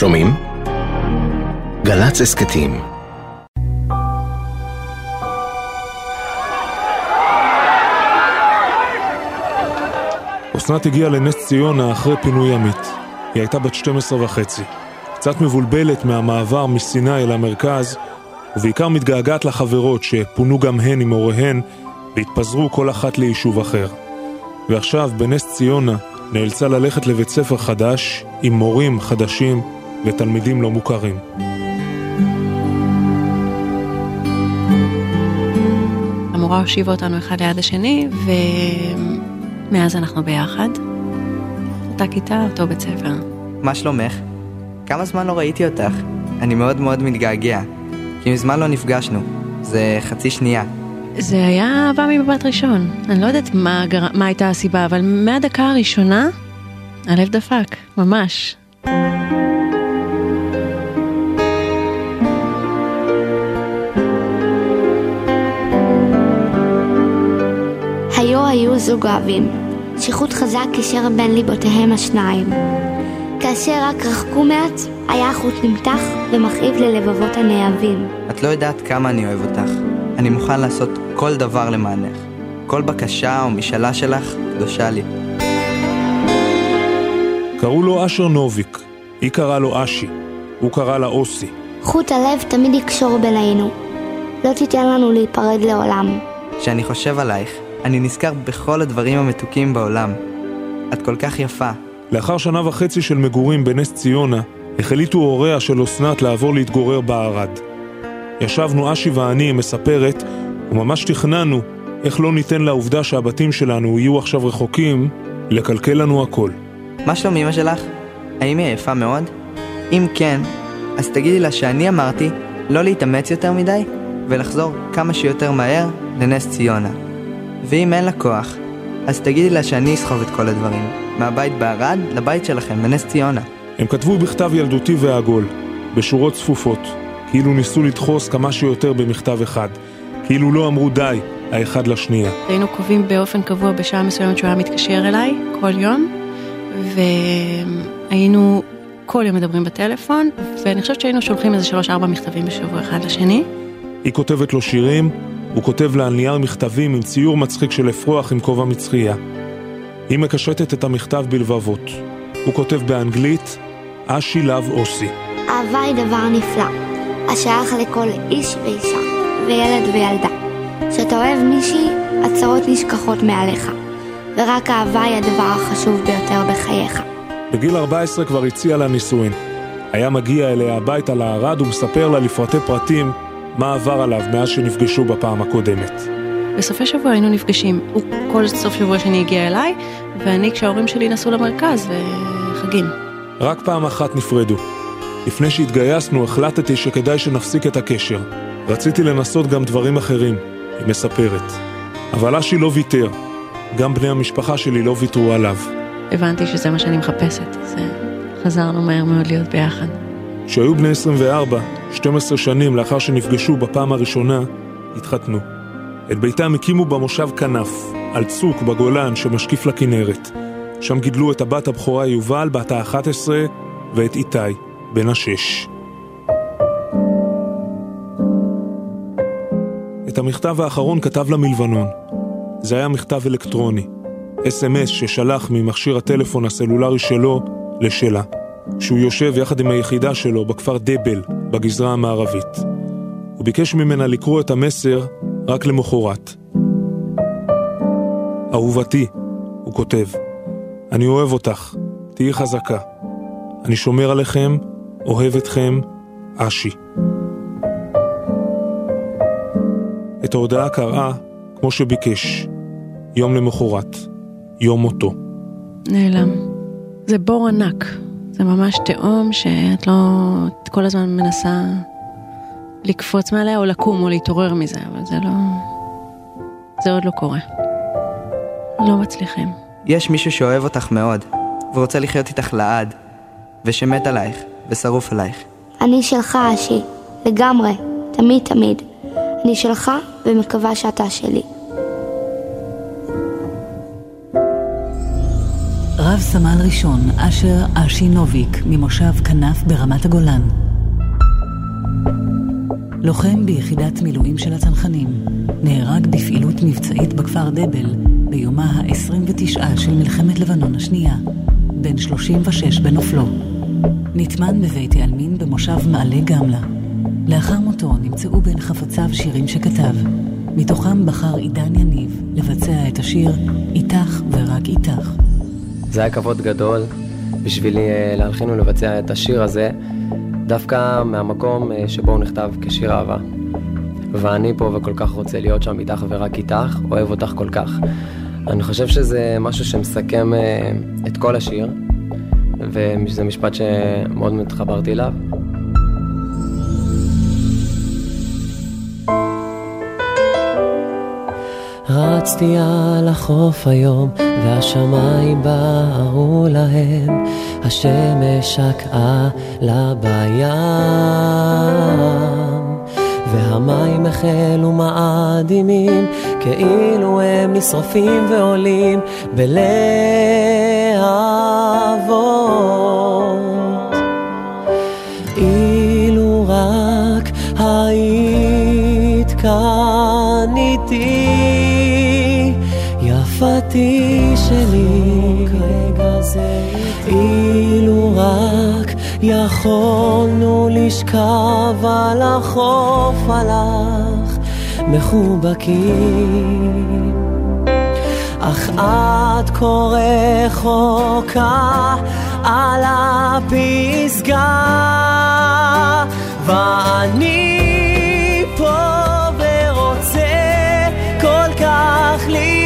שומעים? גל"צ הסכתים אסנת הגיעה לנס ציונה אחרי פינוי עמית. היא הייתה בת 12 וחצי. קצת מבולבלת מהמעבר מסיני אל המרכז, ובעיקר מתגעגעת לחברות שפונו גם הן עם הוריהן והתפזרו כל אחת ליישוב אחר. ועכשיו, בנס ציונה, נאלצה ללכת לבית ספר חדש, עם מורים חדשים ותלמידים לא מוכרים. המורה הושיבה אותנו אחד ליד השני, ומאז אנחנו ביחד. אותה כיתה, אותו בית ספר. מה שלומך? כמה זמן לא ראיתי אותך? אני מאוד מאוד מתגעגע. כי מזמן לא נפגשנו. זה חצי שנייה. זה היה אהבה מבט ראשון. אני לא יודעת מה, גר... מה הייתה הסיבה, אבל מהדקה הראשונה, הלב דפק, ממש. זוג אוהבים, שחוט חזק קישר בין ליבותיהם השניים. כאשר רק רחקו מעט, היה החוט נמתח ומכאיב ללבבות הנאהבים. את לא יודעת כמה אני אוהב אותך. אני מוכן לעשות כל דבר למענך. כל בקשה או משאלה שלך קדושה לי. קראו לו אשר נוביק, היא קראה לו אשי, הוא קרא לה אוסי. חוט הלב תמיד יקשור בינינו. לא תיתן לנו להיפרד לעולם. כשאני חושב עלייך, אני נזכר בכל הדברים המתוקים בעולם. את כל כך יפה. לאחר שנה וחצי של מגורים בנס ציונה, החליטו הוריה של אסנת לעבור להתגורר בערד. ישבנו אשי ואני, מספרת, וממש תכננו איך לא ניתן לעובדה שהבתים שלנו יהיו עכשיו רחוקים, לקלקל לנו הכל. מה שלום אמא שלך? האם היא עייפה מאוד? אם כן, אז תגידי לה שאני אמרתי לא להתאמץ יותר מדי ולחזור כמה שיותר מהר לנס ציונה. ואם אין לה כוח, אז תגידי לה שאני אסחוב את כל הדברים, מהבית בערד לבית שלכם בנס ציונה. הם כתבו בכתב ילדותי ועגול, בשורות צפופות, כאילו ניסו לדחוס כמה שיותר במכתב אחד, כאילו לא אמרו די האחד לשנייה. היינו קובעים באופן קבוע בשעה מסוימת שהוא היה מתקשר אליי, כל יום, והיינו כל יום מדברים בטלפון, ואני חושבת שהיינו שולחים איזה שלוש-ארבע מכתבים בשבוע אחד לשני. היא כותבת לו שירים, הוא כותב לה על נייר מכתבים עם ציור מצחיק של אפרוח עם כובע מצחייה. היא מקשטת את המכתב בלבבות. הוא כותב באנגלית, אשי לאב אוסי. אהבה היא דבר נפלא, השייך לכל איש ואישה, וילד וילדה. כשאתה אוהב מישהי, הצרות נשכחות מעליך, ורק אהבה היא הדבר החשוב ביותר בחייך. בגיל 14 כבר הציע לה נישואין. היה מגיע אליה הביתה לערד ומספר לה לפרטי פרטים מה עבר עליו מאז שנפגשו בפעם הקודמת. בסופי שבוע היינו נפגשים. הוא כל סוף שבוע שני הגיע אליי, ואני כשההורים שלי נסעו למרכז לחגים. רק פעם אחת נפרדו. לפני שהתגייסנו החלטתי שכדאי שנפסיק את הקשר. רציתי לנסות גם דברים אחרים, היא מספרת. אבל אשי לא ויתר. גם בני המשפחה שלי לא ויתרו עליו. הבנתי שזה מה שאני מחפשת, אז אה, חזרנו מהר מאוד להיות ביחד. כשהיו בני 24, 12 שנים לאחר שנפגשו בפעם הראשונה, התחתנו. את ביתם הקימו במושב כנף, על צוק בגולן שמשקיף לכנרת. שם גידלו את הבת הבכורה יובל, בת ה-11, ואת איתי, בן השש. את המכתב האחרון כתב לה מלבנון. זה היה מכתב אלקטרוני, אס.אם.אס ששלח ממכשיר הטלפון הסלולרי שלו לשלה, כשהוא יושב יחד עם היחידה שלו בכפר דבל, בגזרה המערבית. הוא ביקש ממנה לקרוא את המסר רק למחרת. אהובתי, הוא כותב, אני אוהב אותך, תהיי חזקה. אני שומר עליכם, אוהב אתכם, אשי. את ההודעה קראה כמו שביקש, יום למחרת, יום מותו. נעלם. זה בור ענק. זה ממש תהום שאת לא... את כל הזמן מנסה לקפוץ מעליה או לקום או להתעורר מזה, אבל זה לא... זה עוד לא קורה. לא מצליחים. יש מישהו שאוהב אותך מאוד, ורוצה לחיות איתך לעד, ושמת עלייך, ושרוף עלייך. אני שלך, אשי, לגמרי, תמיד תמיד. אני שלך ומקווה שאתה שלי. רב סמל ראשון אשר אשינוביק ממושב כנף ברמת הגולן. לוחם ביחידת מילואים של הצנחנים, נהרג בפעילות מבצעית בכפר דבל ביומה ה-29 של מלחמת לבנון השנייה, בן 36 בנופלו. נטמן בבית העלמין במושב מעלה גמלה. לאחר מותו נמצאו בין חפציו שירים שכתב. מתוכם בחר עידן יניב לבצע את השיר "איתך ורק איתך". זה היה כבוד גדול בשבילי אה, להלחין ולבצע את השיר הזה, דווקא מהמקום אה, שבו הוא נכתב כשיר אהבה. ואני פה וכל כך רוצה להיות שם איתך ורק איתך, אוהב אותך כל כך. אני חושב שזה משהו שמסכם אה, את כל השיר, וזה משפט שמאוד מתחברתי אליו. רצתי על החוף היום, והשמיים בערו להם, השמש שקעה לה בים, והמים החלו מאדימים, כאילו הם נשרפים ועולים בלהבות. יפתי שלי, אילו רק יכולנו לשכב על החוף עלך מחובקים. אך את כה רחוקה על הפסגה, ואני פה ורוצה כל כך להיות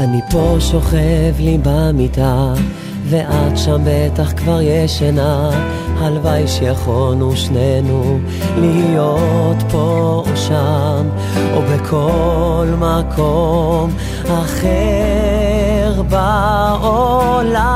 אני פה שוכב לי במיטה, ואת שם בטח כבר ישנה. הלוואי שיכולנו שנינו להיות פה או שם, או בכל מקום אחר בעולם.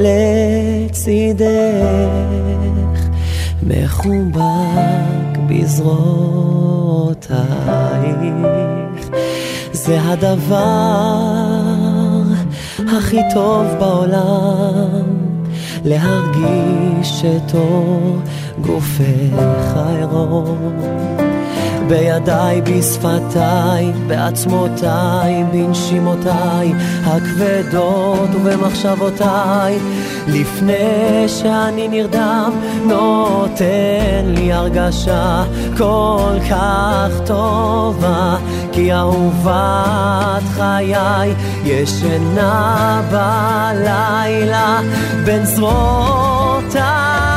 לצידך, מחובק בזרועותייך. זה הדבר הכי טוב בעולם, להרגיש שטוב גופך העירום. בידיי, בשפתיי, בעצמותיי, בנשימותיי הכבדות ובמחשבותיי. לפני שאני נרדם, נותן לי הרגשה כל כך טובה, כי אהובת חיי ישנה בלילה בין זרועותיי.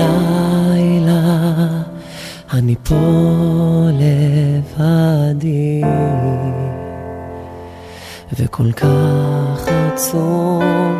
הלילה אני פה לבדי, וכל כך עצוב.